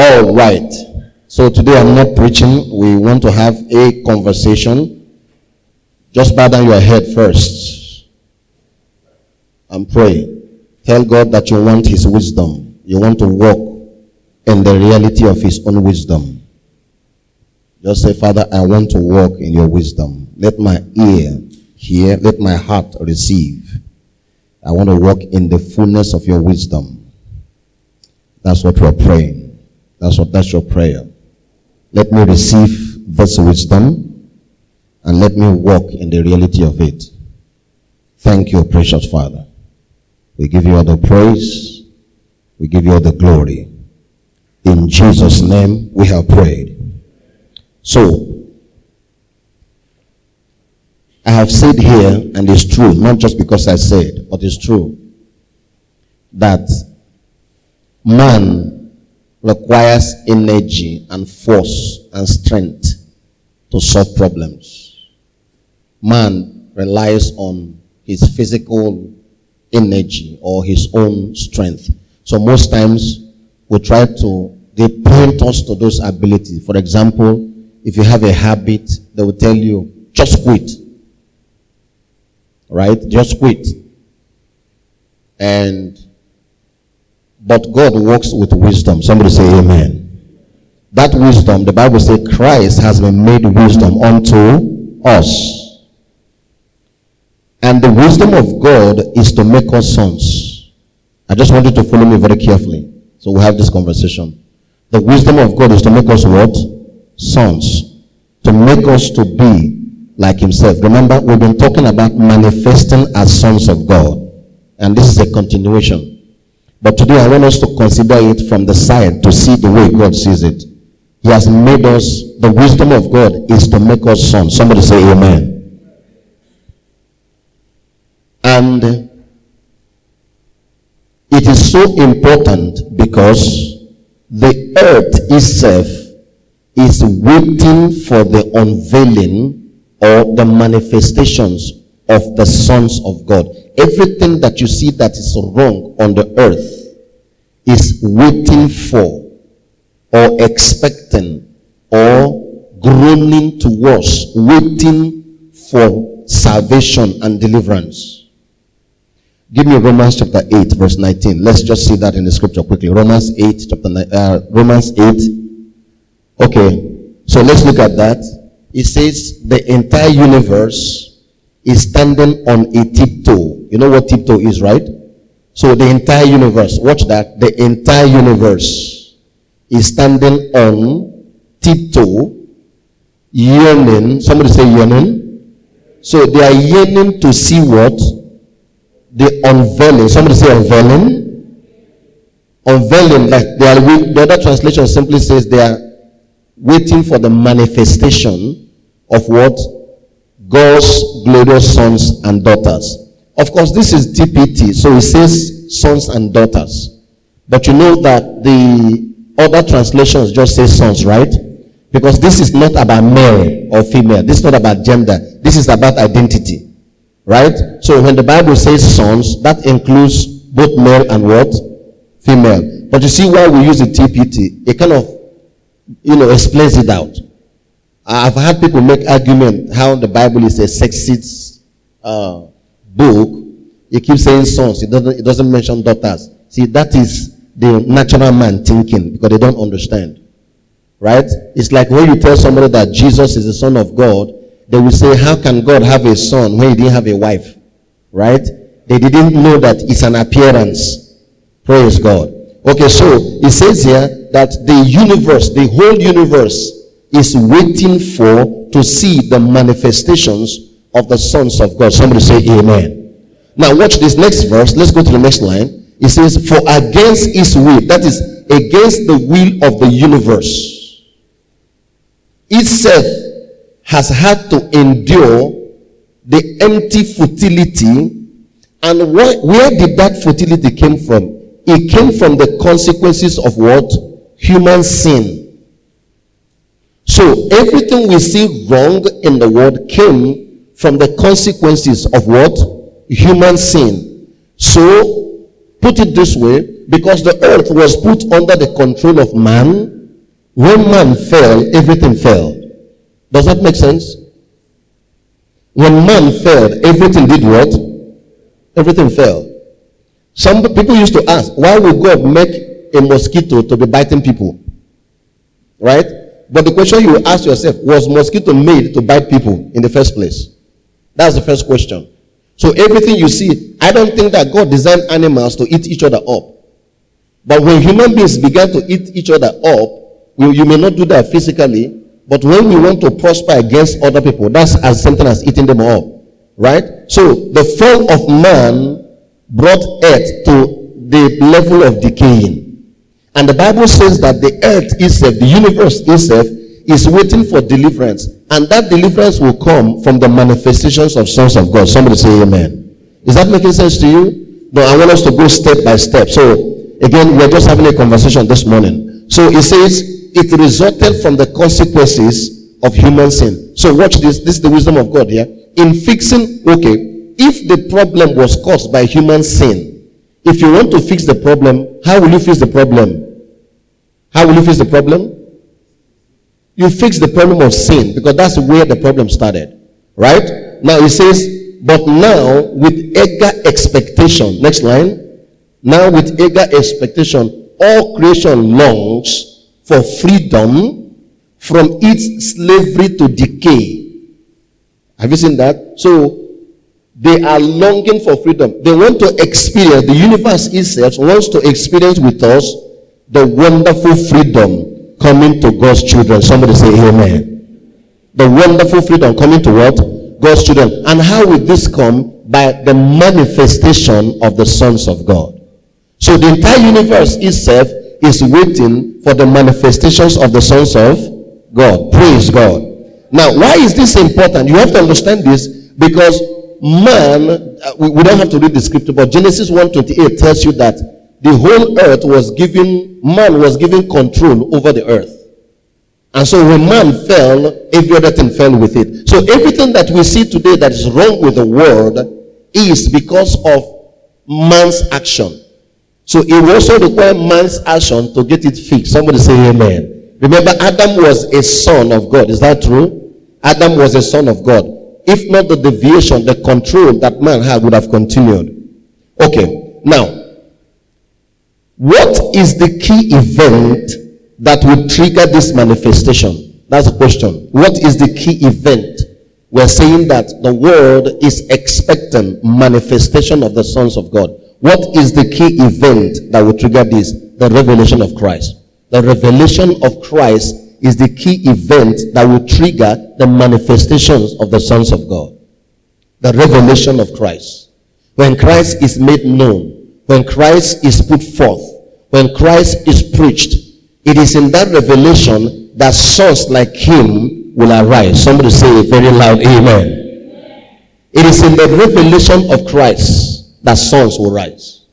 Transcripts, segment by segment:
All right. So today I'm not preaching. We want to have a conversation. Just bow down your head first and pray. Tell God that you want His wisdom. You want to walk in the reality of His own wisdom. Just say, Father, I want to walk in your wisdom. Let my ear hear, let my heart receive. I want to walk in the fullness of your wisdom. That's what we're praying. That's what that's your prayer. Let me receive this wisdom and let me walk in the reality of it. Thank you, precious Father. We give you all the praise. We give you all the glory. In Jesus' name we have prayed. So, I have said here, and it's true, not just because I said, but it's true, that man requires energy and force and strength to solve problems. Man relies on his physical energy or his own strength. So most times we try to, they point us to those abilities. For example, if you have a habit, they will tell you, just quit. Right? Just quit. And but God works with wisdom. Somebody say amen. That wisdom, the Bible says Christ has been made wisdom unto us. And the wisdom of God is to make us sons. I just want you to follow me very carefully. So we have this conversation. The wisdom of God is to make us what? Sons. To make us to be like himself. Remember, we've been talking about manifesting as sons of God. And this is a continuation. But today I want us to consider it from the side to see the way God sees it. He has made us, the wisdom of God is to make us sons. Somebody say amen. And it is so important because the earth itself is waiting for the unveiling or the manifestations of the sons of God. Everything that you see that is wrong on the earth is waiting for or expecting or groaning towards, waiting for salvation and deliverance. Give me Romans chapter 8, verse 19. Let's just see that in the scripture quickly. Romans 8, chapter 9, uh, Romans 8. Okay, so let's look at that. It says the entire universe is standing on a tiptoe. You know what tiptoe is, right? So the entire universe, watch that, the entire universe is standing on tiptoe, yearning. Somebody say yearning. So they are yearning to see what? The unveiling. Somebody say unveiling. Unveiling, like they are, the other translation simply says they are waiting for the manifestation of what? God's glorious sons and daughters. Of course, this is TPT, so it says sons and daughters. But you know that the other translations just say sons, right? Because this is not about male or female. This is not about gender. This is about identity. Right? So when the Bible says sons, that includes both male and what? Female. But you see why we use the TPT? It kind of, you know, explains it out. I've had people make argument how the Bible is a sexist uh, book. he keeps saying sons. It doesn't, it doesn't mention daughters. See, that is the natural man thinking because they don't understand. Right? It's like when you tell somebody that Jesus is the son of God, they will say, how can God have a son when he didn't have a wife? Right? They didn't know that it's an appearance. Praise God. Okay, so it says here that the universe, the whole universe is waiting for to see the manifestations of the sons of God. Somebody say amen. Now watch this next verse. Let's go to the next line. It says, For against his will, that is against the will of the universe, itself has had to endure the empty futility. And wh- where did that futility came from? It came from the consequences of what? Human sin. So everything we see wrong in the world came from the consequences of what? Human sin. So Put it this way because the earth was put under the control of man. When man fell, everything fell. Does that make sense? When man fell, everything did what? Everything fell. Some people used to ask, why would God make a mosquito to be biting people? Right? But the question you ask yourself, was mosquito made to bite people in the first place? That's the first question. So everything you see, I don't think that God designed animals to eat each other up. But when human beings began to eat each other up, you may not do that physically, but when we want to prosper against other people, that's as something as eating them up. Right? So the fall of man brought earth to the level of decaying. And the Bible says that the earth itself, the universe itself, is waiting for deliverance. And that deliverance will come from the manifestations of sons of God. Somebody say amen. Is that making sense to you? No, I want us to go step by step. So, again, we're just having a conversation this morning. So it says, it resulted from the consequences of human sin. So watch this. This is the wisdom of God here. In fixing, okay, if the problem was caused by human sin, if you want to fix the problem, how will you fix the problem? How will you fix the problem? You fix the problem of sin because that's where the problem started. Right? Now it says, but now with eager expectation. Next line. Now with eager expectation, all creation longs for freedom from its slavery to decay. Have you seen that? So they are longing for freedom. They want to experience, the universe itself wants to experience with us the wonderful freedom coming to God's children. Somebody say amen. The wonderful freedom coming to what? God's children. And how will this come? By the manifestation of the sons of God. So the entire universe itself is waiting for the manifestations of the sons of God. Praise God. Now, why is this important? You have to understand this because man, uh, we, don't have to read the scripture, but Genesis 1:28 tells you that the whole earth was given, man was given control over the earth. And so when man fell, every other thing fell with it. So everything that we see today that is wrong with the world is because of man's action. So it will also require man's action to get it fixed. Somebody say amen. Remember, Adam was a son of God. Is that true? Adam was a son of God. If not the deviation, the control that man had would have continued. Okay. Now, what is the key event that will trigger this manifestation? That's the question. What is the key event? We're saying that the world is expecting manifestation of the sons of God. What is the key event that will trigger this? The revelation of Christ. The revelation of Christ is the key event that will trigger the manifestations of the sons of God. The revelation of Christ. When Christ is made known, when Christ is put forth, when Christ is preached, it is in that revelation that sons like him will arise. Somebody say very loud, Amen. It is in the revelation of Christ that sons will rise.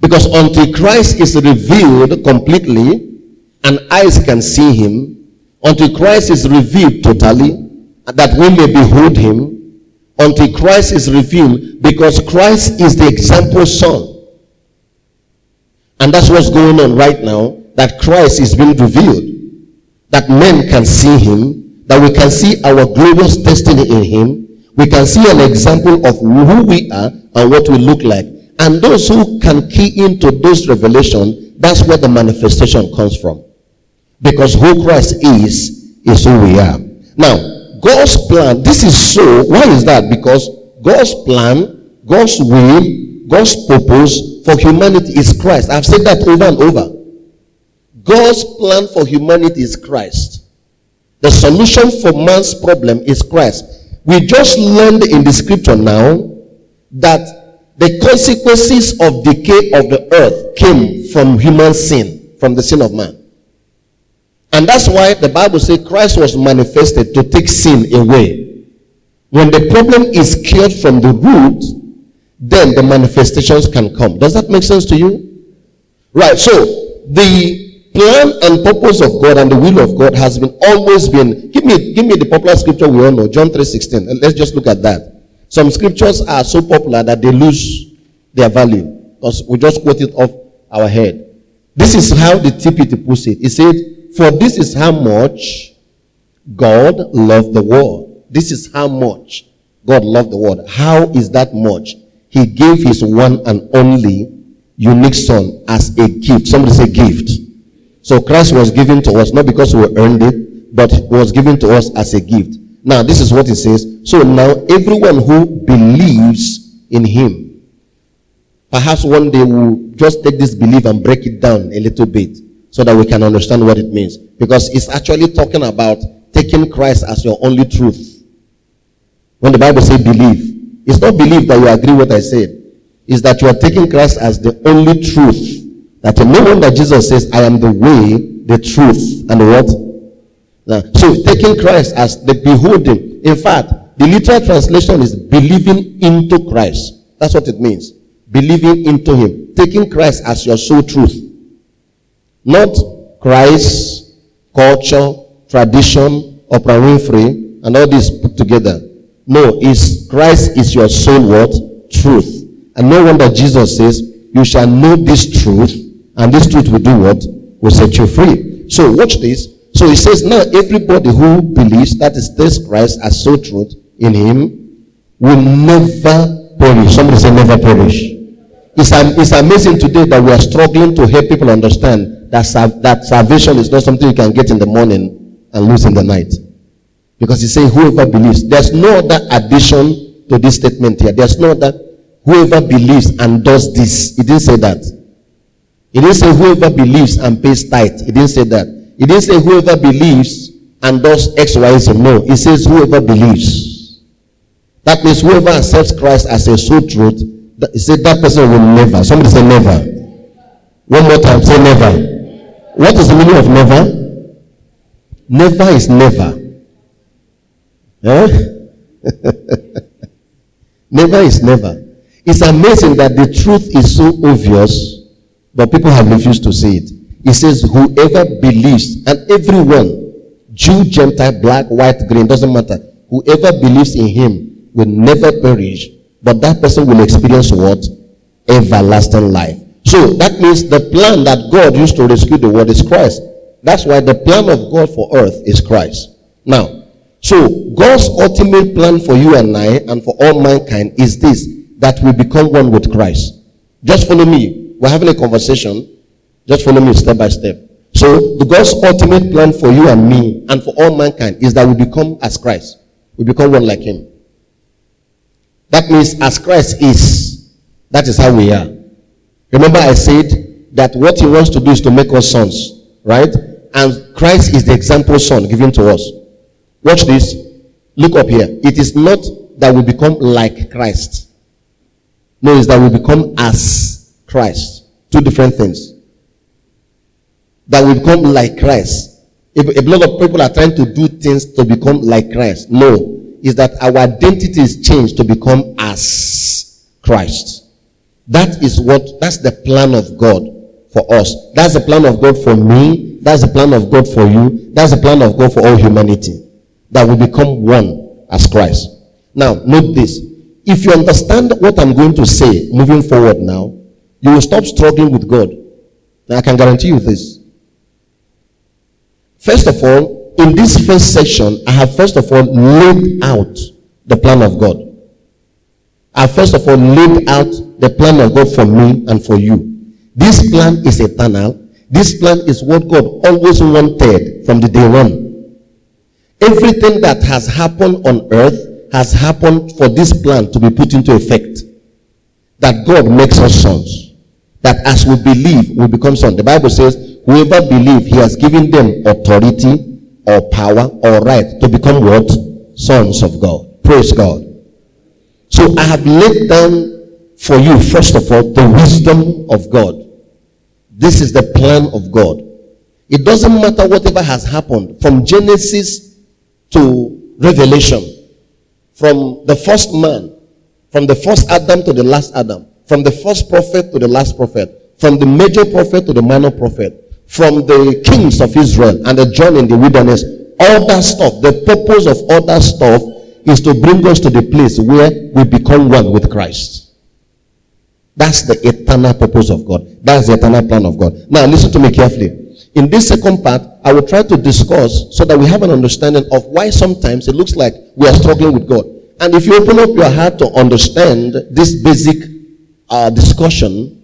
Because until Christ is revealed completely and eyes can see him, until Christ is revealed totally, that we may behold him, until Christ is revealed, because Christ is the example son. And that's what's going on right now. That Christ is being revealed. That men can see him. That we can see our glorious destiny in him. We can see an example of who we are and what we look like. And those who can key into those revelations, that's where the manifestation comes from. Because who Christ is, is who we are. Now, God's plan, this is so. Why is that? Because God's plan, God's will, God's purpose for humanity is Christ. I've said that over and over. God's plan for humanity is Christ. The solution for man's problem is Christ. We just learned in the scripture now that the consequences of decay of the earth came from human sin, from the sin of man. And that's why the Bible says Christ was manifested to take sin away. When the problem is cured from the root, then the manifestations can come. Does that make sense to you? Right. So the plan and purpose of God and the will of God has been always been. Give me, give me the popular scripture we all know, John three sixteen. and Let's just look at that. Some scriptures are so popular that they lose their value. because we just quote it off our head. This is how the TPT puts it. It said, For this is how much God loved the world. This is how much God loved the world. How is that much? He gave his one and only unique son as a gift. Somebody say gift. So Christ was given to us not because we earned it, but was given to us as a gift. Now, this is what it says. So now everyone who believes in him, perhaps one day we'll just take this belief and break it down a little bit so that we can understand what it means. Because it's actually talking about taking Christ as your only truth. When the Bible says believe, it's not believe that you agree what I said. It's that you are taking Christ as the only truth. That no one that Jesus says, I am the way, the truth, and the what? Now, so taking Christ as the beholding. In fact, the literal translation is believing into Christ. That's what it means. Believing into Him. Taking Christ as your sole truth. Not Christ, culture, tradition, Oprah Winfrey, and all this put together. No, is Christ is your sole what? Truth. And no wonder Jesus says, You shall know this truth, and this truth will do what? Will set you free. So watch this. So he says, Now everybody who believes that is this Christ as so truth in him will never perish. Somebody say never perish. It's, it's amazing today that we are struggling to help people understand that, that salvation is not something you can get in the morning and lose in the night. Because he says, whoever believes. There's no other addition to this statement here. There's no other, whoever believes and does this. He didn't say that. He didn't say whoever believes and pays tithe. He didn't say that. He didn't say whoever believes and does X, Y, Z. No. He says whoever believes. That means whoever accepts Christ as a sole truth, he said that person will never. Somebody say never. One more time, say never. What is the meaning of never? Never is never. Huh? never is never. It's amazing that the truth is so obvious, but people have refused to see it. He says, Whoever believes, and everyone, Jew, Gentile, black, white, green, doesn't matter. Whoever believes in him will never perish, but that person will experience what? Everlasting life. So that means the plan that God used to rescue the world is Christ. That's why the plan of God for earth is Christ. Now, so God's ultimate plan for you and I and for all mankind is this that we become one with Christ. Just follow me. We're having a conversation. Just follow me step by step. So the God's ultimate plan for you and me and for all mankind is that we become as Christ. We become one like him. That means as Christ is, that is how we are. Remember I said that what he wants to do is to make us sons, right? And Christ is the example son given to us. Watch this. Look up here. It is not that we become like Christ. No, it's that we become as Christ. Two different things. That we become like Christ. If a lot of people are trying to do things to become like Christ. No. Is that our identity is changed to become as Christ. That is what, that's the plan of God for us. That's the plan of God for me. That's the plan of God for you. That's the plan of God for all humanity that we become one as Christ. Now, note this. If you understand what I'm going to say moving forward now, you will stop struggling with God. Now, I can guarantee you this. First of all, in this first section, I have first of all laid out the plan of God. I first of all laid out the plan of God for me and for you. This plan is eternal. This plan is what God always wanted from the day one. Everything that has happened on earth has happened for this plan to be put into effect. That God makes us sons. That as we believe, we become sons. The Bible says, whoever believes, he has given them authority or power or right to become what? Sons of God. Praise God. So I have laid down for you, first of all, the wisdom of God. This is the plan of God. It doesn't matter whatever has happened from Genesis to Revelation. From the first man, from the first Adam to the last Adam, from the first prophet to the last prophet, from the major prophet to the minor prophet, from the kings of Israel and the John in the wilderness, all that stuff, the purpose of all that stuff is to bring us to the place where we become one with Christ. That's the eternal purpose of God. That's the eternal plan of God. Now, listen to me carefully. In this second part, I will try to discuss so that we have an understanding of why sometimes it looks like we are struggling with God. And if you open up your heart to understand this basic uh, discussion,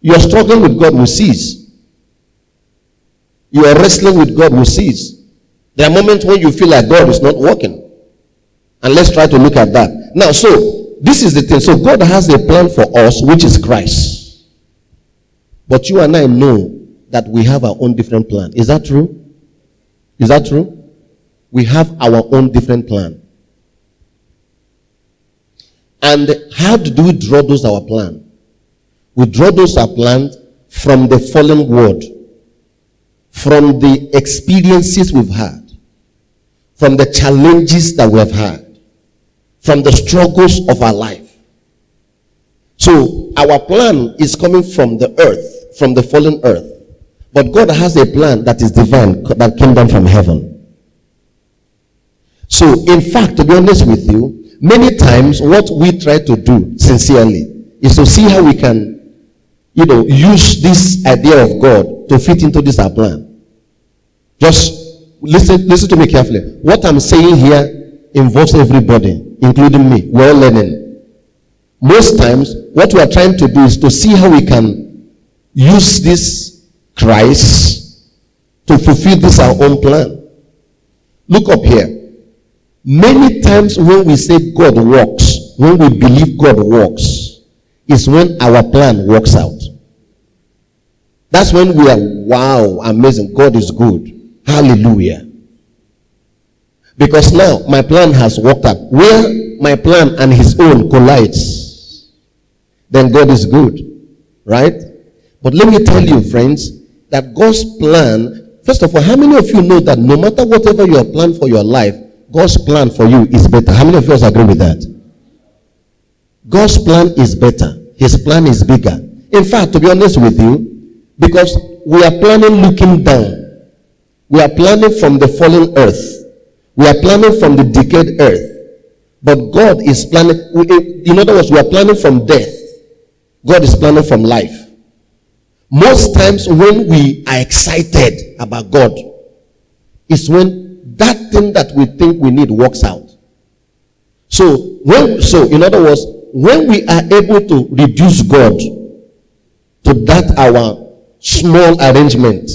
your struggling with God will cease. Your wrestling with God will cease. There are moments when you feel like God is not working. And let's try to look at that. Now, so this is the thing. So God has a plan for us, which is Christ. But you and I know that we have our own different plan. Is that true? Is that true? We have our own different plan. And how do we draw those our plan? We draw those our plans from the fallen world, from the experiences we've had, from the challenges that we have had, from the struggles of our life. So our plan is coming from the earth, from the fallen earth. But God has a plan that is divine, that came down from heaven. So, in fact, to be honest with you, many times what we try to do sincerely is to see how we can, you know, use this idea of God to fit into this our plan. Just listen, listen to me carefully. What I'm saying here involves everybody, including me. We're all learning. Most times, what we are trying to do is to see how we can use this Christ to fulfill this our own plan. Look up here. Many times when we say God works, when we believe God works, is when our plan works out. That's when we are, wow, amazing. God is good. Hallelujah. Because now my plan has worked out. Where my plan and his own collides, then God is good. Right? But let me tell you, friends, that God's plan, first of all, how many of you know that no matter whatever your plan for your life, God's plan for you is better? How many of you agree with that? God's plan is better. His plan is bigger. In fact, to be honest with you, because we are planning looking down. We are planning from the fallen earth. We are planning from the decayed earth. But God is planning, in other words, we are planning from death. God is planning from life. Most times when we are excited about God, is when that thing that we think we need works out. So when so in other words, when we are able to reduce God to that our small arrangement,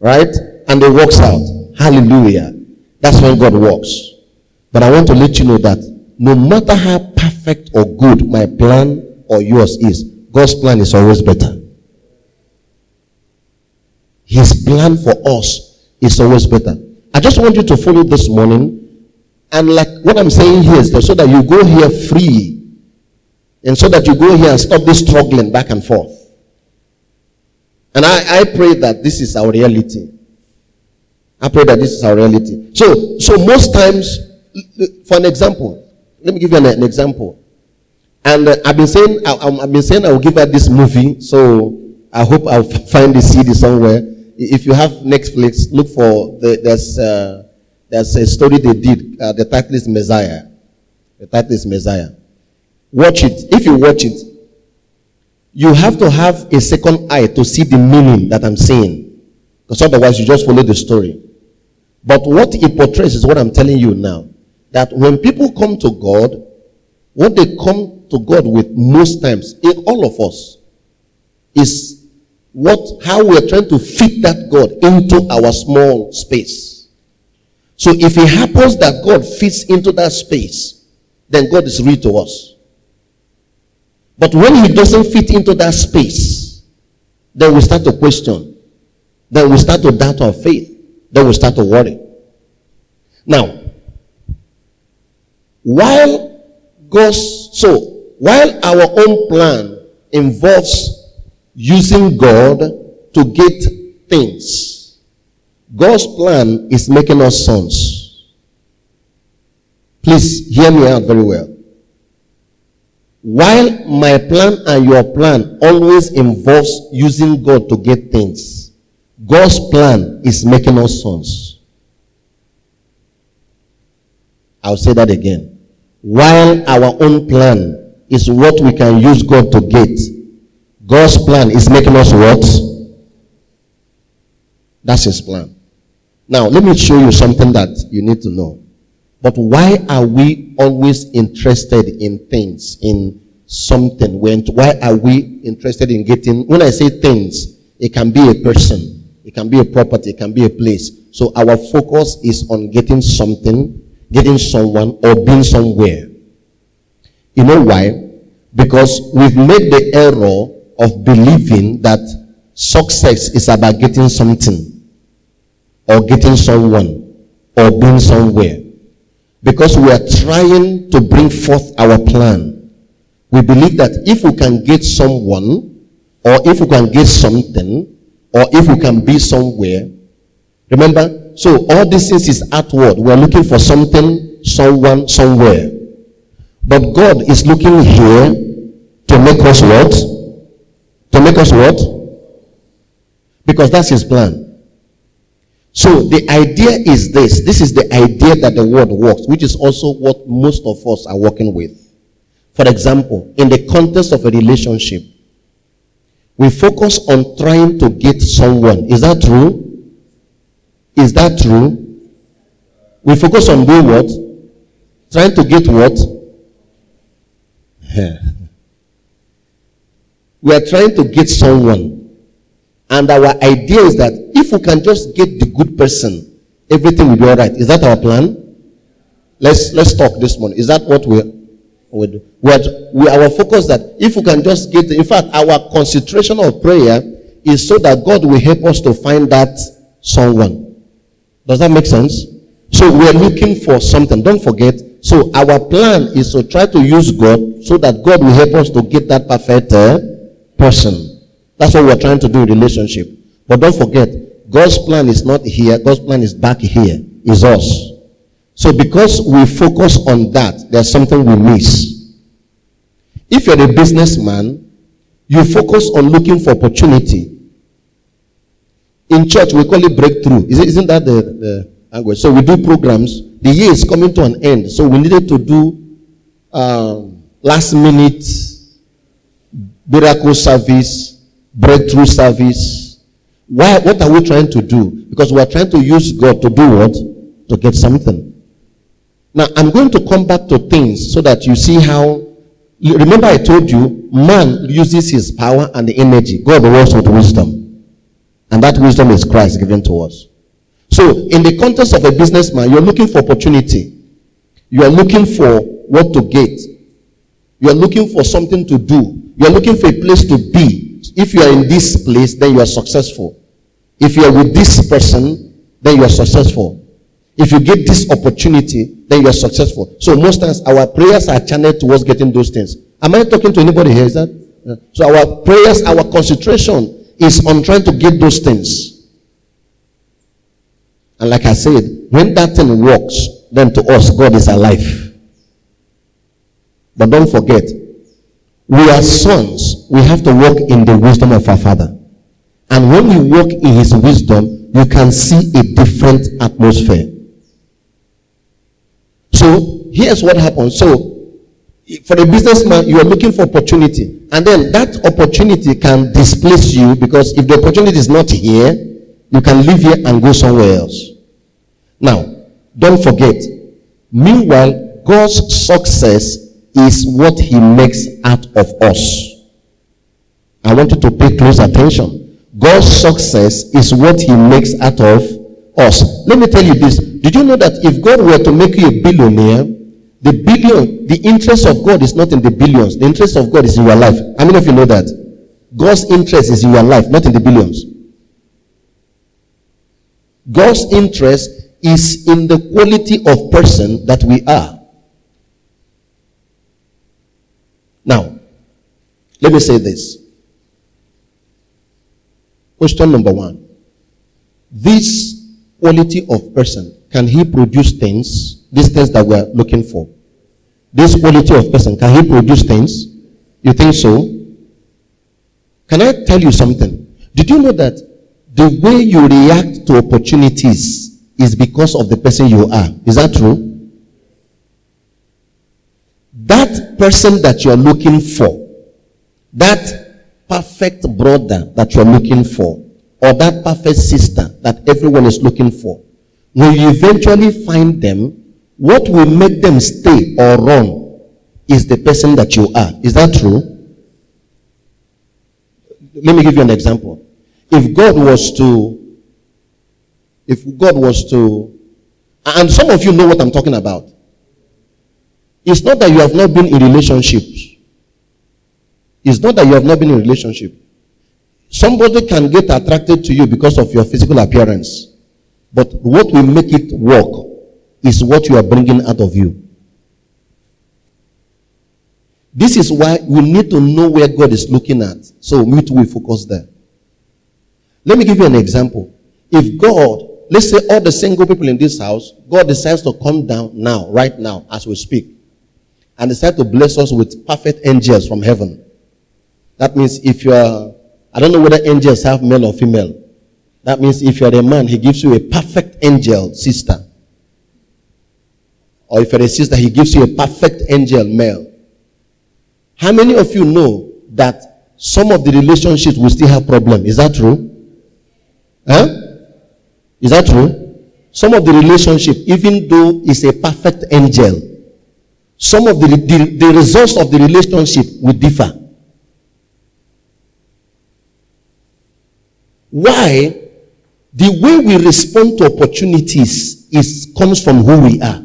right? And it works out. Hallelujah. That's when God works. But I want to let you know that no matter how perfect or good my plan or yours is, God's plan is always better. His plan for us is always better. I just want you to follow this morning. And like what I'm saying here is that so that you go here free. And so that you go here and stop this struggling back and forth. And I, I pray that this is our reality. I pray that this is our reality. So, so most times, for an example, let me give you an, an example. And uh, I've been saying, I, have been saying I will give her this movie. So I hope I'll find the CD somewhere if you have Netflix, look for the, there's uh, there's a story they did. Uh, the title is Messiah. The title is Messiah. Watch it. If you watch it, you have to have a second eye to see the meaning that I'm saying, because otherwise you just follow the story. But what it portrays is what I'm telling you now. That when people come to God, what they come to God with most times, in all of us, is what how we are trying to fit that God into our small space. So if it happens that God fits into that space, then God is real to us. But when he doesn't fit into that space, then we start to question. Then we start to doubt our faith. Then we start to worry. Now, while God's so while our own plan involves using God to get things. God's plan is making us sons. Please hear me out very well. While my plan and your plan always involves using God to get things, God's plan is making us sons. I'll say that again. While our own plan is what we can use God to get, God's plan is making us what? That's his plan. Now, let me show you something that you need to know. But why are we always interested in things, in something? When, why are we interested in getting, when I say things, it can be a person, it can be a property, it can be a place. So our focus is on getting something, getting someone, or being somewhere. You know why? Because we've made the error of believing that success is about getting something, or getting someone, or being somewhere. Because we are trying to bring forth our plan. We believe that if we can get someone, or if we can get something, or if we can be somewhere, remember? So all these things is outward. We are looking for something, someone, somewhere. But God is looking here to make us what? Make us what? Because that's his plan. So the idea is this. This is the idea that the word works, which is also what most of us are working with. For example, in the context of a relationship, we focus on trying to get someone. Is that true? Is that true? We focus on doing what? Trying to get what? We are trying to get someone. And our idea is that if we can just get the good person, everything will be all right. Is that our plan? Let's let's talk this morning. Is that what we we do? We are, we our focus that if we can just get, in fact, our concentration of prayer is so that God will help us to find that someone. Does that make sense? So we are looking for something. Don't forget. So our plan is to try to use God so that God will help us to get that perfect uh, person. That's what we're trying to do in relationship. But don't forget, God's plan is not here. God's plan is back here. Is us. So because we focus on that, there's something we miss. If you're a businessman, you focus on looking for opportunity. In church, we call it breakthrough. Is isn't that the, the language? So we do programs. The year is coming to an end. So we needed to do um, last minute miracle service, breakthrough service. Why, what are we trying to do? Because we are trying to use God to do what? To get something. Now, I'm going to come back to things so that you see how. Remember, I told you, man uses his power and the energy. God works with wisdom. And that wisdom is Christ given to us. So, in the context of a businessman, you're looking for opportunity. You are looking for what to get. You are looking for something to do. You are looking for a place to be. If you are in this place, then you are successful. If you are with this person, then you are successful. If you get this opportunity, then you are successful. So most times our prayers are channeled towards getting those things. Am I talking to anybody here? Is that? Uh, so our prayers, our concentration is on trying to get those things. And like I said, when that thing works, then to us, God is alive. But don't forget, we are sons. We have to walk in the wisdom of our Father. And when we walk in His wisdom, you can see a different atmosphere. So here's what happens. So for a businessman, you are looking for opportunity. And then that opportunity can displace you because if the opportunity is not here, you can leave here and go somewhere else. Now, don't forget, meanwhile, God's success is what he makes out of us. I want you to pay close attention. God's success is what he makes out of us. Let me tell you this. Did you know that if God were to make you a billionaire, the billion, the interest of God is not in the billions. The interest of God is in your life. How many of you know that? God's interest is in your life, not in the billions. God's interest is in the quality of person that we are. Now, let me say this. Question number one. This quality of person, can he produce things, these things that we're looking for? This quality of person, can he produce things? You think so? Can I tell you something? Did you know that the way you react to opportunities is because of the person you are? Is that true? That person that you're looking for, that perfect brother that you're looking for, or that perfect sister that everyone is looking for, when you eventually find them, what will make them stay or run is the person that you are. Is that true? Let me give you an example. If God was to, if God was to, and some of you know what I'm talking about. It's not that you have not been in relationships. It's not that you have not been in relationship. Somebody can get attracted to you because of your physical appearance. But what will make it work is what you are bringing out of you. This is why we need to know where God is looking at. So we need to focus there. Let me give you an example. If God, let's say all the single people in this house, God decides to come down now, right now, as we speak, and decide to bless us with perfect angels from heaven. That means if you are, I don't know whether angels have male or female. That means if you're a man, he gives you a perfect angel sister. Or if you're a sister, he gives you a perfect angel male. How many of you know that some of the relationships will still have problem? Is that true? Huh? Is that true? Some of the relationship, even though it's a perfect angel, some of the, the, the results of the relationship will differ. Why? The way we respond to opportunities is comes from who we are.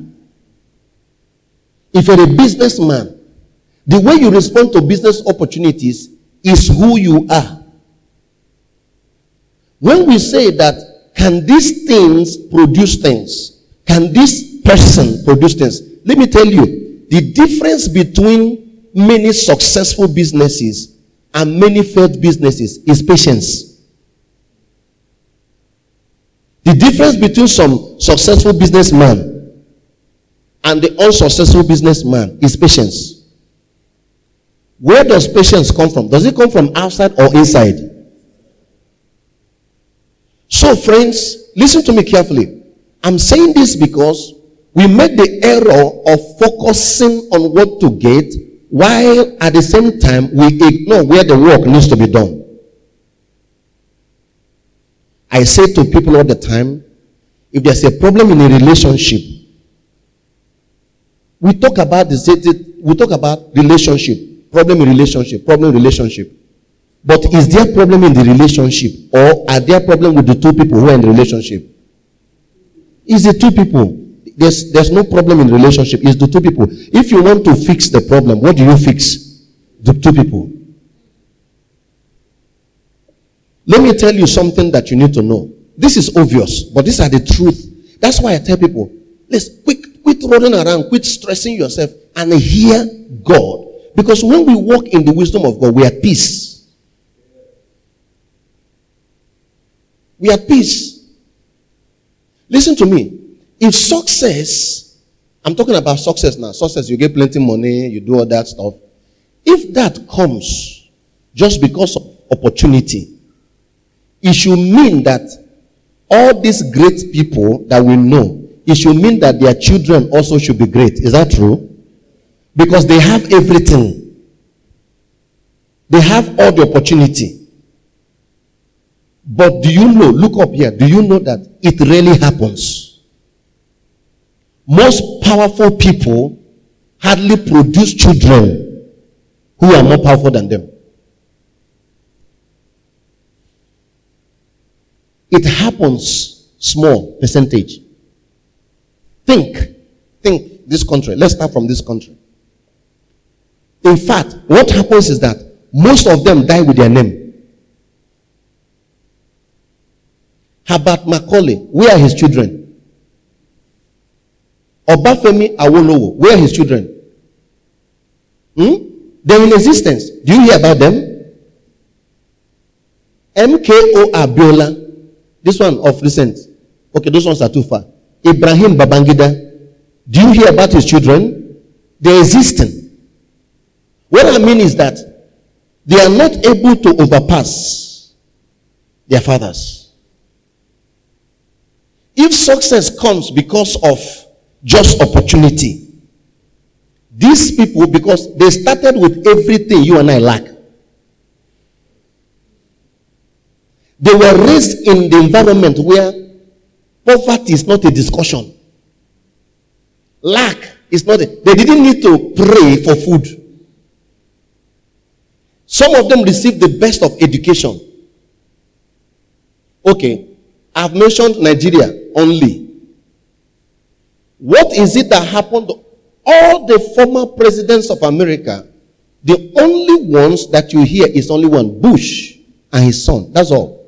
If you're a businessman, the way you respond to business opportunities is who you are. When we say that, can these things produce things? Can this person produce things? Let me tell you, the difference between many successful businesses and many failed businesses is patience. The difference between some successful businessman and the unsuccessful businessman is patience. Where does patience come from? Does it come from outside or inside? So, friends, listen to me carefully. I'm saying this because we make the error of focusing on what to get while at the same time we ignore where the work needs to be done. I say to people all the time if there's a problem in a relationship, we talk about the we talk about relationship, problem in relationship, problem in relationship. But is there problem in the relationship or are there problem with the two people who are in the relationship? Is the two people. There's, there's no problem in relationship. It's the two people. If you want to fix the problem, what do you fix? The two people. Let me tell you something that you need to know. This is obvious, but these are the truth. That's why I tell people, let's quit, quit running around, quit stressing yourself, and hear God. Because when we walk in the wisdom of God, we are peace. We are peace. Listen to me. If success, I'm talking about success now. Success, you get plenty money, you do all that stuff. If that comes just because of opportunity, it should mean that all these great people that we know, it should mean that their children also should be great. Is that true? Because they have everything. They have all the opportunity. But do you know, look up here, do you know that it really happens? Most powerful people hardly produce children who are more powerful than them. It happens small percentage. Think, think this country. Let's start from this country. In fact, what happens is that most of them die with their name. Herbert Macaulay, where are his children? Obafemi Awolowo, where are his children? Hmm? They're in existence. Do you hear about them? MKO Abiola, this one of recent. Okay, those ones are too far. Ibrahim Babangida. Do you hear about his children? They're existing. What I mean is that they are not able to overpass their fathers. If success comes because of just opportunity, these people, because they started with everything you and I lack. They were raised in the environment where poverty is not a discussion. Lack is not, a, they didn't need to pray for food. Some of them received the best of education. Okay, I've mentioned Nigeria only. What is it that happened? All the former presidents of America, the only ones that you hear is only one Bush and his son. That's all.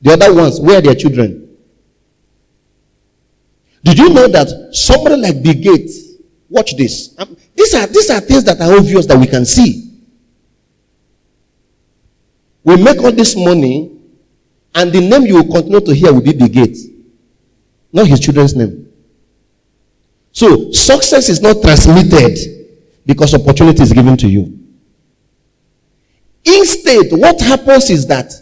The other ones, where are their children? Did you know that somebody like Bill Gates, watch this. Um, these, are, these are things that are obvious that we can see. We make all this money, and the name you will continue to hear will be Bill Gates, not his children's name. So, success is not transmitted because opportunity is given to you. Instead, what happens is that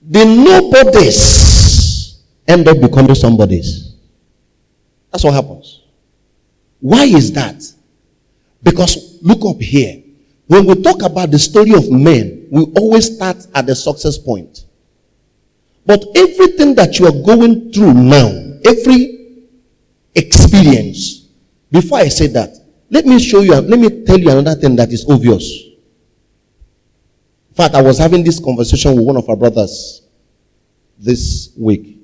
the nobodies end up becoming somebodies. That's what happens. Why is that? Because look up here. When we talk about the story of men, we always start at the success point. But everything that you are going through now, every experience, before I say that, let me show you, let me tell you another thing that is obvious. In fact, I was having this conversation with one of our brothers this week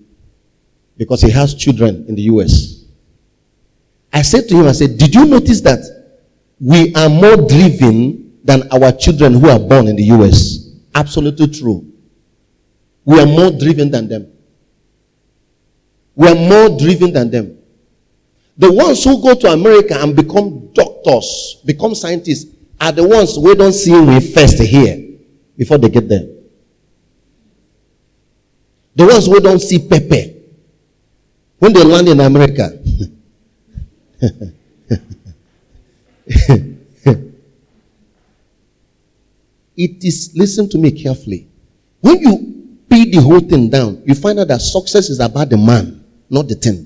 because he has children in the US. I said to him, I said, Did you notice that we are more driven than our children who are born in the US? Absolutely true. We are more driven than them. We are more driven than them. The ones who go to America and become doctors, become scientists, are the ones we don't see we first here before they get there. The ones who don't see Pepe when they land in America. it is, listen to me carefully. When you peel the whole thing down, you find out that success is about the man, not the thing.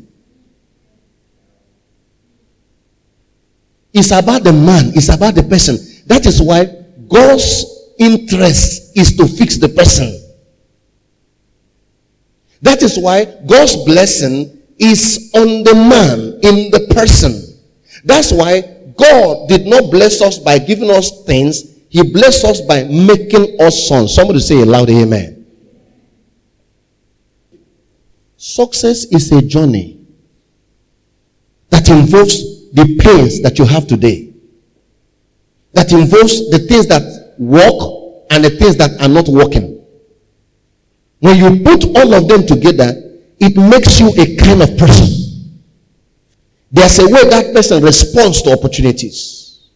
It's about the man, it's about the person. That is why God's interest is to fix the person. That is why God's blessing is on the man, in the person. That's why God did not bless us by giving us things, He blessed us by making us sons. Somebody say a loud amen. Success is a journey that involves the pains that you have today, that involves the things that work and the things that are not working. When you put all of them together, it makes you a kind of person. There's a way that person responds to opportunities.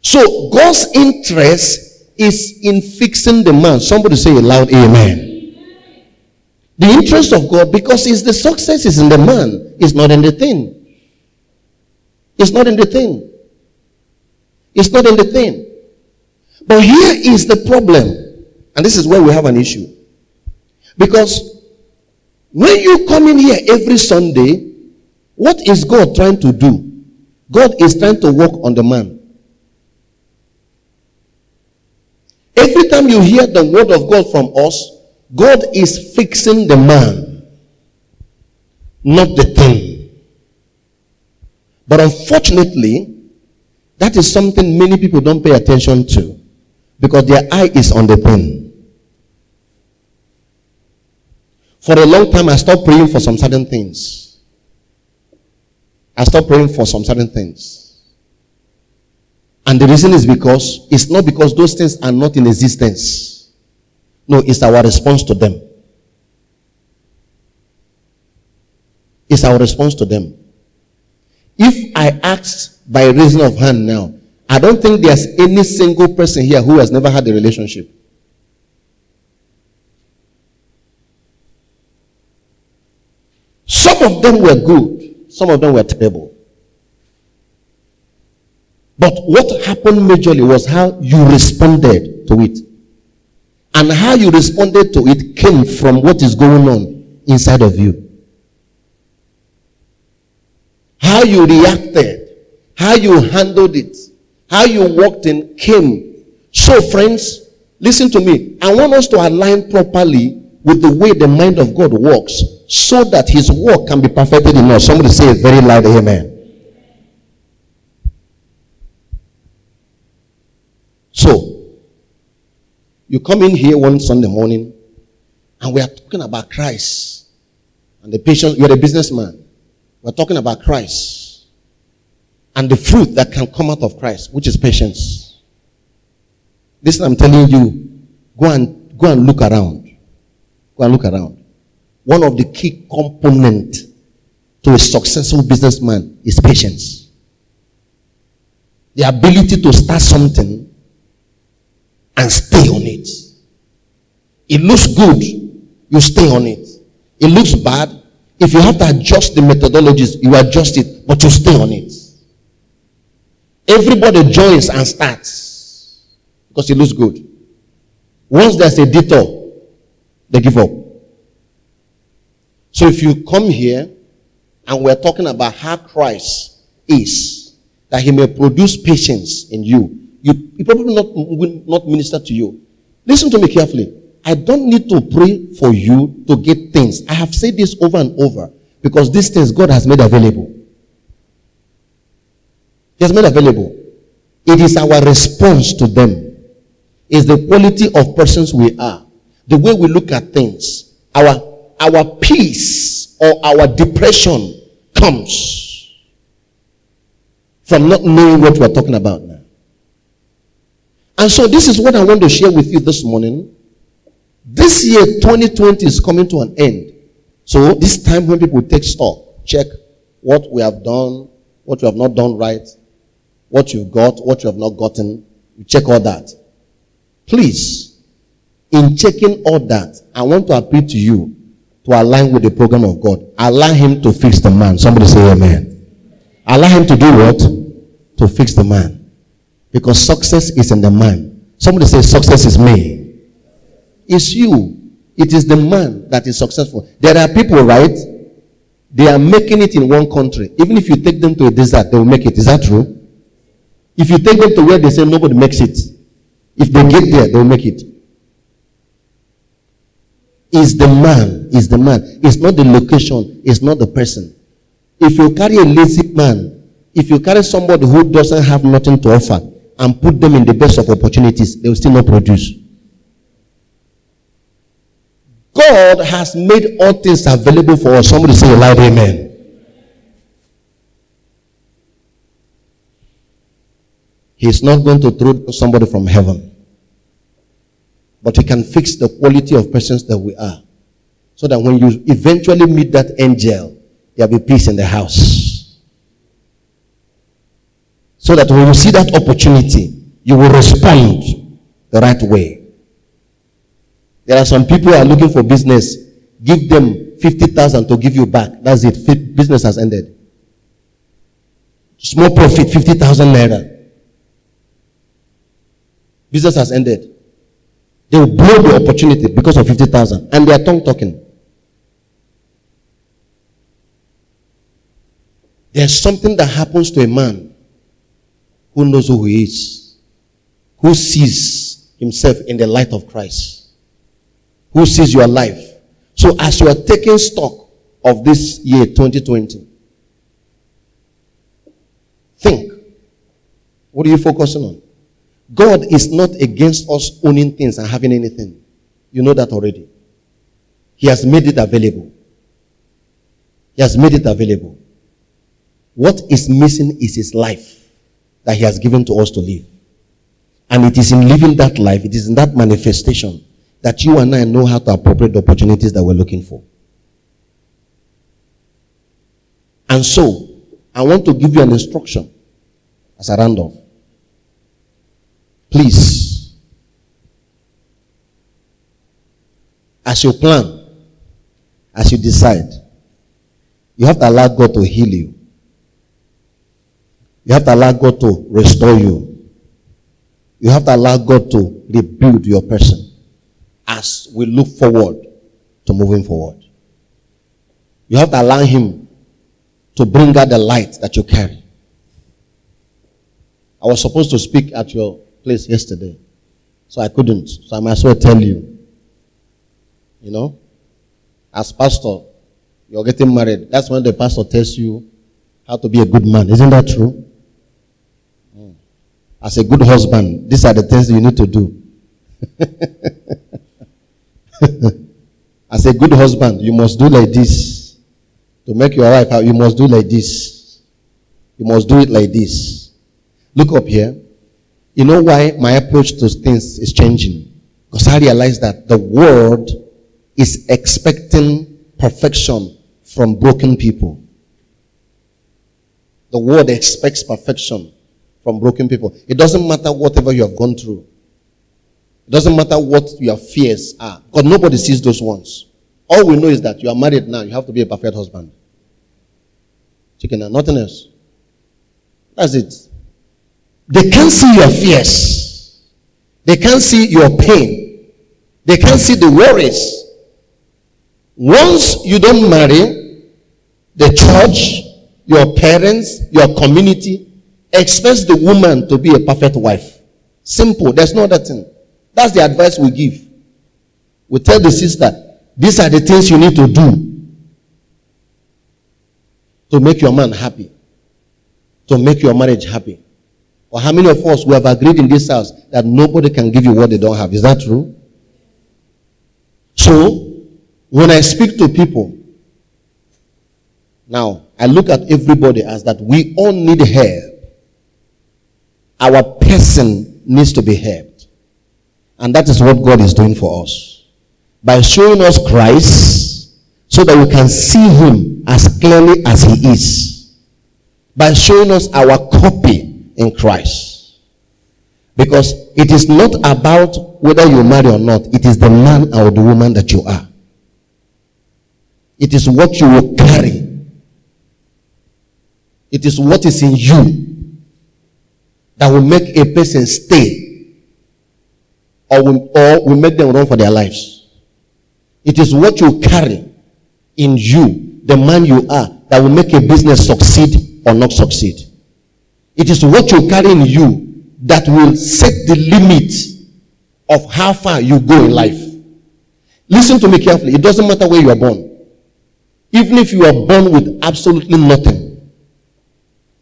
So God's interest is in fixing the man. Somebody say a loud amen. The interest of God, because it's the success is in the man, it's not in the thing. It's not in the thing. It's not in the thing. But here is the problem, and this is where we have an issue. Because when you come in here every Sunday, what is God trying to do? God is trying to work on the man. Every time you hear the word of God from us, God is fixing the man, not the thing. But unfortunately, that is something many people don't pay attention to because their eye is on the thing. For a long time, I stopped praying for some certain things. I stopped praying for some certain things. And the reason is because it's not because those things are not in existence. No, it's our response to them. It's our response to them. If I asked by reason of hand now, I don't think there's any single person here who has never had a relationship. Some of them were good, some of them were terrible. But what happened majorly was how you responded to it. And how you responded to it came from what is going on inside of you. How you reacted, how you handled it, how you walked in came. So, friends, Listen to me. I want us to align properly with the way the mind of God works so that his work can be perfected in us. Somebody say it very loud, amen. So, you come in here one Sunday morning and we are talking about Christ and the patient, you're a businessman. We're talking about Christ and the fruit that can come out of Christ, which is patience. Listen, I'm telling you, go and go and look around. Go and look around. One of the key components to a successful businessman is patience. The ability to start something and stay on it. It looks good, you stay on it. It looks bad. If you have to adjust the methodologies, you adjust it, but you stay on it. Everybody joins and starts because it looks good. Once there's a detour, they give up. So if you come here and we're talking about how Christ is, that he may produce patience in you, you, he probably not, will not minister to you. Listen to me carefully. I don't need to pray for you to get things. I have said this over and over because these things God has made available. He has made available. It is our response to them. It's the quality of persons we are. The way we look at things. Our, our peace or our depression comes from not knowing what we're talking about now. And so this is what I want to share with you this morning. This year, 2020, is coming to an end. So this time when people take stock, check what we have done, what we have not done right, what you've got, what you have not gotten, you check all that. Please, in checking all that, I want to appeal to you to align with the program of God. Allow him to fix the man. Somebody say amen. Allow him to do what? To fix the man. Because success is in the man. Somebody say success is me. It's you. It is the man that is successful. There are people, right? They are making it in one country. Even if you take them to a desert, they will make it. Is that true? If you take them to where they say nobody makes it, if they get there, they will make it. Is the man, is the man. It's not the location, it's not the person. If you carry a lazy man, if you carry somebody who doesn't have nothing to offer and put them in the best of opportunities, they will still not produce. God has made all things available for us. Somebody say loud amen. He's not going to throw somebody from heaven. But he can fix the quality of persons that we are. So that when you eventually meet that angel, there'll be peace in the house. So that when you see that opportunity, you will respond the right way. There are some people who are looking for business. Give them 50,000 to give you back. That's it. Business has ended. Small profit, 50,000 naira. Business has ended. They will blow the opportunity because of 50,000 and they are tongue talking. There's something that happens to a man who knows who he is, who sees himself in the light of Christ who sees your life. So as you are taking stock of this year 2020, think. What are you focusing on? God is not against us owning things and having anything. You know that already. He has made it available. He has made it available. What is missing is his life that he has given to us to live. And it is in living that life, it is in that manifestation that you and I know how to appropriate the opportunities that we're looking for. And so, I want to give you an instruction as a off. Please, as you plan, as you decide, you have to allow God to heal you. You have to allow God to restore you. You have to allow God to rebuild your person as we look forward to moving forward. You have to allow Him to bring out the light that you carry. I was supposed to speak at your place yesterday. So I couldn't. So I might as well tell you. You know? As pastor, you're getting married. That's when the pastor tells you how to be a good man. Isn't that true? Hmm. As a good husband, these are the things you need to do. As a good husband, you must do like this. To make your wife happy, you must do like this. You must do it like this. Look up here. You know why my approach to things is changing? Because I realize that the world is expecting perfection from broken people. The world expects perfection from broken people. It doesn't matter whatever you have gone through. It doesn't matter what your fears are, because nobody sees those ones. All we know is that you are married now, you have to be a perfect husband. Chicken and nothing else. That's it. They can't see your fears. They can't see your pain. They can't see the worries. Once you don't marry, the church, your parents, your community expects the woman to be a perfect wife. Simple. There's no other thing. That's the advice we give. We tell the sister, these are the things you need to do to make your man happy, to make your marriage happy. Or how many of us we have agreed in this house that nobody can give you what they don't have? Is that true? So, when I speak to people, now I look at everybody as that we all need help. Our person needs to be helped. And that is what God is doing for us. By showing us Christ so that we can see him as clearly as he is. By showing us our copy in Christ. Because it is not about whether you marry or not. It is the man or the woman that you are. It is what you will carry. It is what is in you that will make a person stay or we, or we make them run for their lives. It is what you carry in you, the man you are, that will make a business succeed or not succeed. It is what you carry in you that will set the limit of how far you go in life. Listen to me carefully. It doesn't matter where you are born. Even if you are born with absolutely nothing,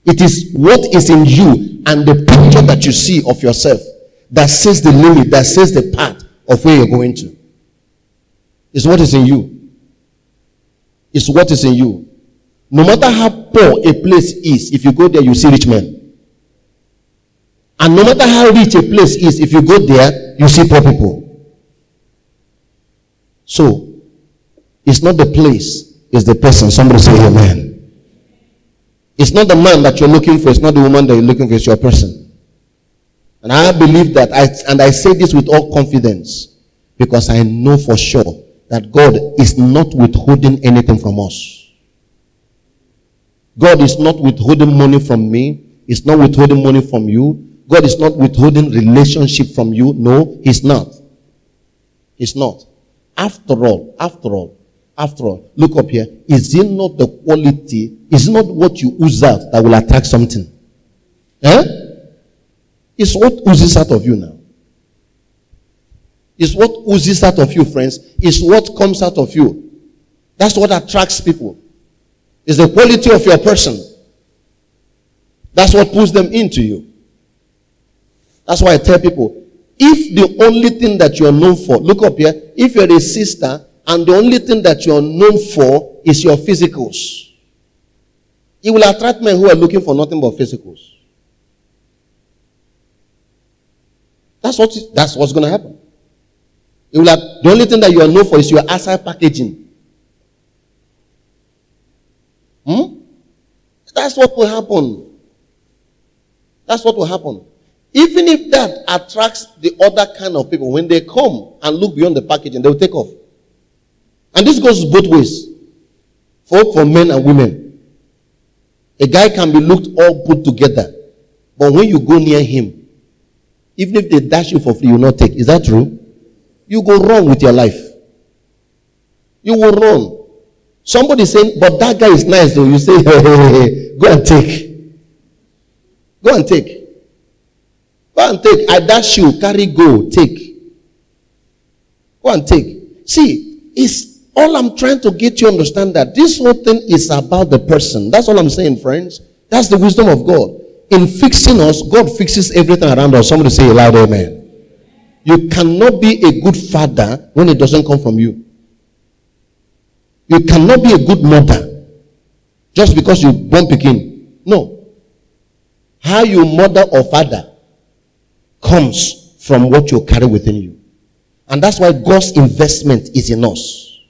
it is what is in you and the picture that you see of yourself that says the limit, that says the path of where you're going to. It's what is in you. It's what is in you. No matter how poor a place is, if you go there, you see rich men. And no matter how rich a place is, if you go there, you see poor people. So, it's not the place, it's the person. Somebody say amen. It's not the man that you're looking for, it's not the woman that you're looking for, it's your person. And I believe that, I, and I say this with all confidence because I know for sure that God is not withholding anything from us. God is not withholding money from me. He's not withholding money from you. God is not withholding relationship from you. No, He's not. He's not. After all, after all, after all, look up here. Is it not the quality? Is it not what you ooze out that will attract something? Eh? It's what oozes out of you now. It's what oozes out of you, friends. It's what comes out of you. That's what attracts people. It's the quality of your person. That's what pulls them into you. That's why I tell people if the only thing that you're known for, look up here, if you're a sister and the only thing that you're known for is your physicals, it will attract men who are looking for nothing but physicals. That's what that's what's to happen. Will have, the only thing that you are known for is your outside packaging. Hmm? That's what will happen. That's what will happen. Even if that attracts the other kind of people, when they come and look beyond the packaging, they will take off. And this goes both ways. For, for men and women. A guy can be looked all put together. But when you go near him, even if they dash you for free, you will not take. Is that true? You go wrong with your life. You will run. Somebody saying, but that guy is nice though. You say, hey, hey, hey, go and take. Go and take. Go and take. I dash you. Carry go. Take. Go and take. See, it's all I'm trying to get you understand that this whole thing is about the person. That's all I'm saying, friends. That's the wisdom of God. In fixing us, God fixes everything around us. Somebody say loud amen. You cannot be a good father when it doesn't come from you. You cannot be a good mother just because you born picking. No. How you mother or father comes from what you carry within you. And that's why God's investment is in us.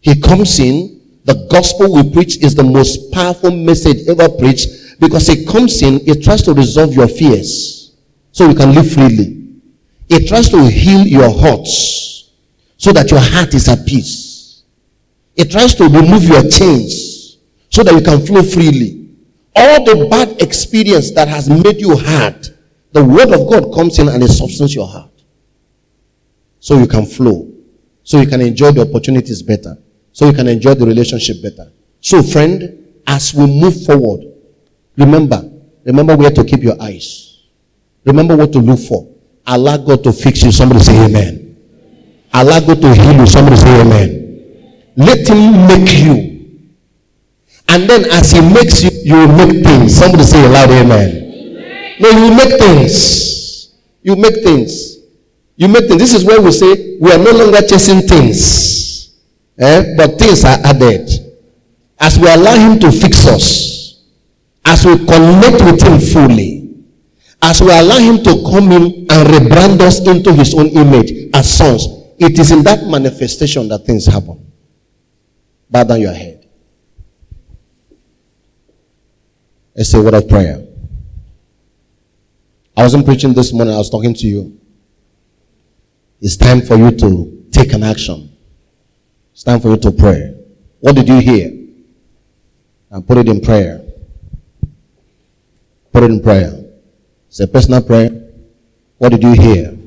He comes in, the gospel we preach is the most powerful message ever preached because it comes in, it tries to resolve your fears so you can live freely. It tries to heal your hearts so that your heart is at peace. It tries to remove your chains so that you can flow freely. All the bad experience that has made you hard, the word of God comes in and it softens your heart. So you can flow. So you can enjoy the opportunities better. So you can enjoy the relationship better. So, friend, as we move forward, remember, remember where to keep your eyes. Remember what to look for. Allow God to fix you. Somebody say amen. Allow God to heal you. Somebody say amen. Let him make you. And then as he makes you, you will make things. Somebody say aloud amen. amen. No, you make things. You make things. You make things. This is where we say we are no longer chasing things. Eh? But things are added. As we allow him to fix us, as we connect with him fully, as we allow him to come in and rebrand us into his own image as sons, it is in that manifestation that things happen. Bow down your head. Let's say a word of prayer. I wasn't preaching this morning, I was talking to you. It's time for you to take an action. It's time for you to pray. What did you hear? And put it in prayer. Put it in prayer. It's a personal prayer. What did you hear?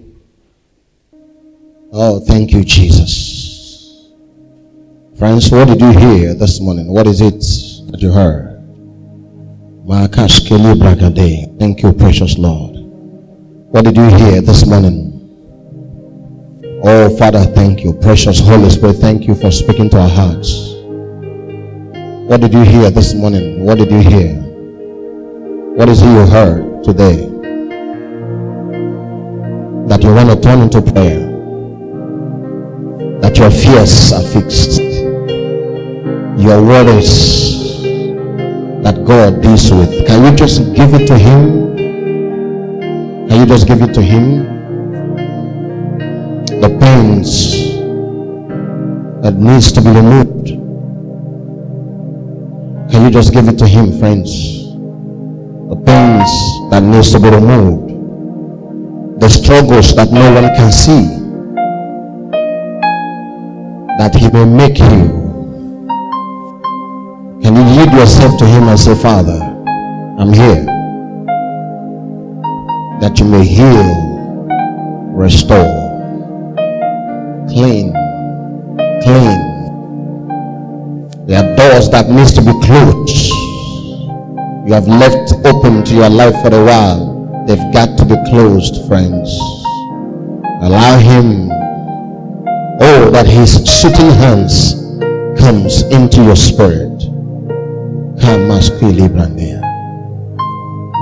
Oh, thank you, Jesus. Friends, what did you hear this morning? What is it that you heard? Thank you, precious Lord. What did you hear this morning? Oh, Father, thank you. Precious Holy Spirit, thank you for speaking to our hearts. What did you hear this morning? What did you hear? What is it you heard today? that you want to turn into prayer, that your fears are fixed, your worries that God deals with. Can you just give it to Him? Can you just give it to Him? The pains that needs to be removed. Can you just give it to Him, friends? The pains that needs to be removed the struggles that no one can see, that He may make you. Can you yield yourself to Him and say, Father, I'm here. That you may heal, restore, clean, clean. There are doors that needs to be closed. You have left open to your life for a while They've got to be closed, friends. Allow Him, oh, that His soothing hands comes into your spirit. Come,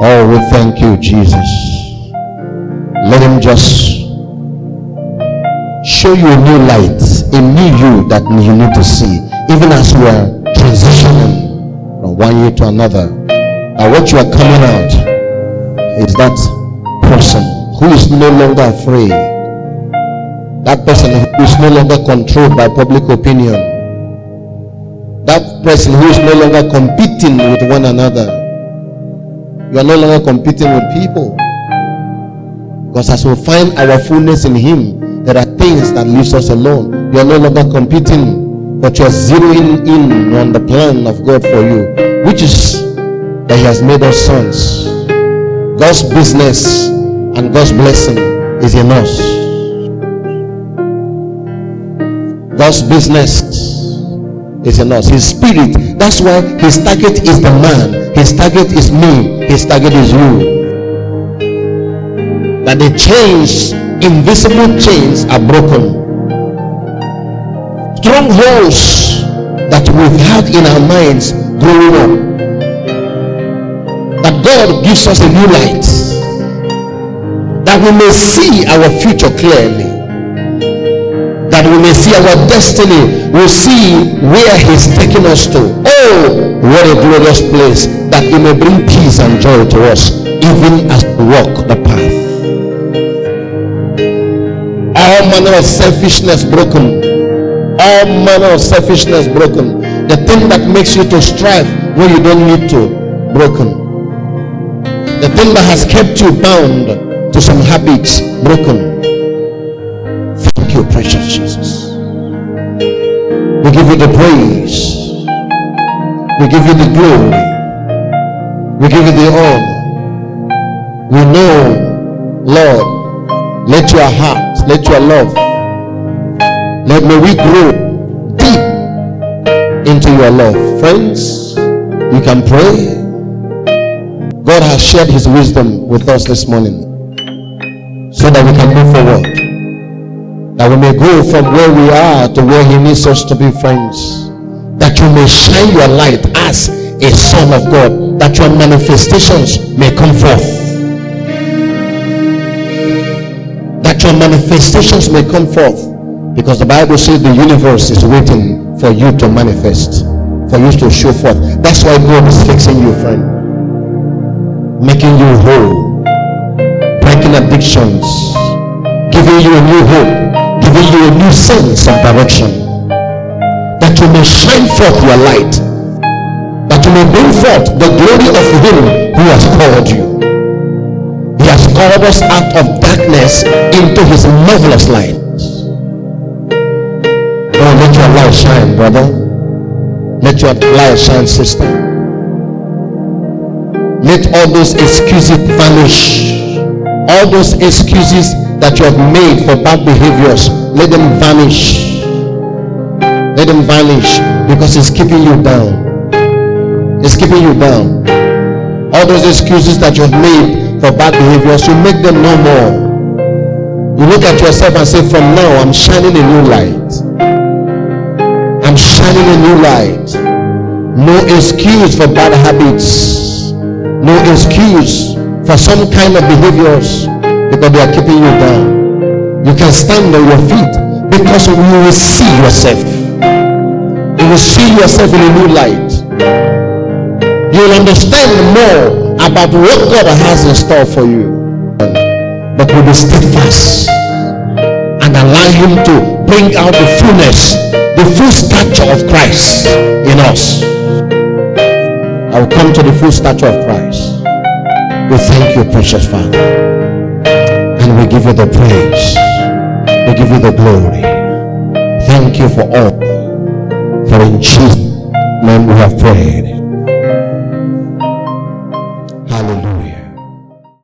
Oh, we thank you, Jesus. Let Him just show you a new light, a new you that you need to see, even as we are transitioning from one year to another. And what you are coming out is that person who is no longer afraid. That person who is no longer controlled by public opinion. That person who is no longer competing with one another. You are no longer competing with people. Because as we find our fullness in Him, there are things that leaves us alone. You are no longer competing, but you are zeroing in on the plan of God for you, which is that He has made us sons. God's business and God's blessing is in us. God's business is in us. His spirit. That's why his target is the man. His target is me. His target is you. that the chains, invisible chains, are broken. Strongholds that we've had in our minds growing up. God gives us a new light. That we may see our future clearly. That we may see our destiny. We'll see where He's taking us to. Oh, what a glorious place. That He may bring peace and joy to us, even as we walk the path all manner of selfishness broken. All manner of selfishness broken. The thing that makes you to strive when you don't need to, broken. The thing that has kept you bound to some habits, broken. Thank you, precious Jesus. We give you the praise. We give you the glory. We give you the honor. We know, Lord, let your heart let your love, let may we grow deep into your love. Friends, you can pray. God has shared his wisdom with us this morning so that we can move forward. That we may go from where we are to where he needs us to be, friends. That you may shine your light as a son of God. That your manifestations may come forth That your manifestations may come forth because the Bible says the universe is waiting for you to manifest, for you to show forth. That's why God is fixing you, friend, making you whole, breaking addictions, giving you a new hope, giving you a new sense of direction. That you may shine forth your light, that you may bring forth the glory of Him who has called you. He has called us out of darkness into his marvelous light. Oh, let your light shine, brother. Let your light shine, sister. Let all those excuses vanish. All those excuses that you have made for bad behaviors, let them vanish. Let them vanish because it's keeping you down. It's keeping you down. All those excuses that you have made for bad behaviors, you make them no more. You look at yourself and say, From now, I'm shining a new light. I'm shining a new light. No excuse for bad habits. No excuse for some kind of behaviors because they are keeping you down. You can stand on your feet because you will see yourself. You will see yourself in a new light. You will understand more about what God has in store for you. But we will be steadfast and allow Him to bring out the fullness, the full stature of Christ in us. I will come to the full stature of Christ. We thank you, precious Father. And we give you the praise. We give you the glory. Thank you for all. For in Jesus' name we have prayed.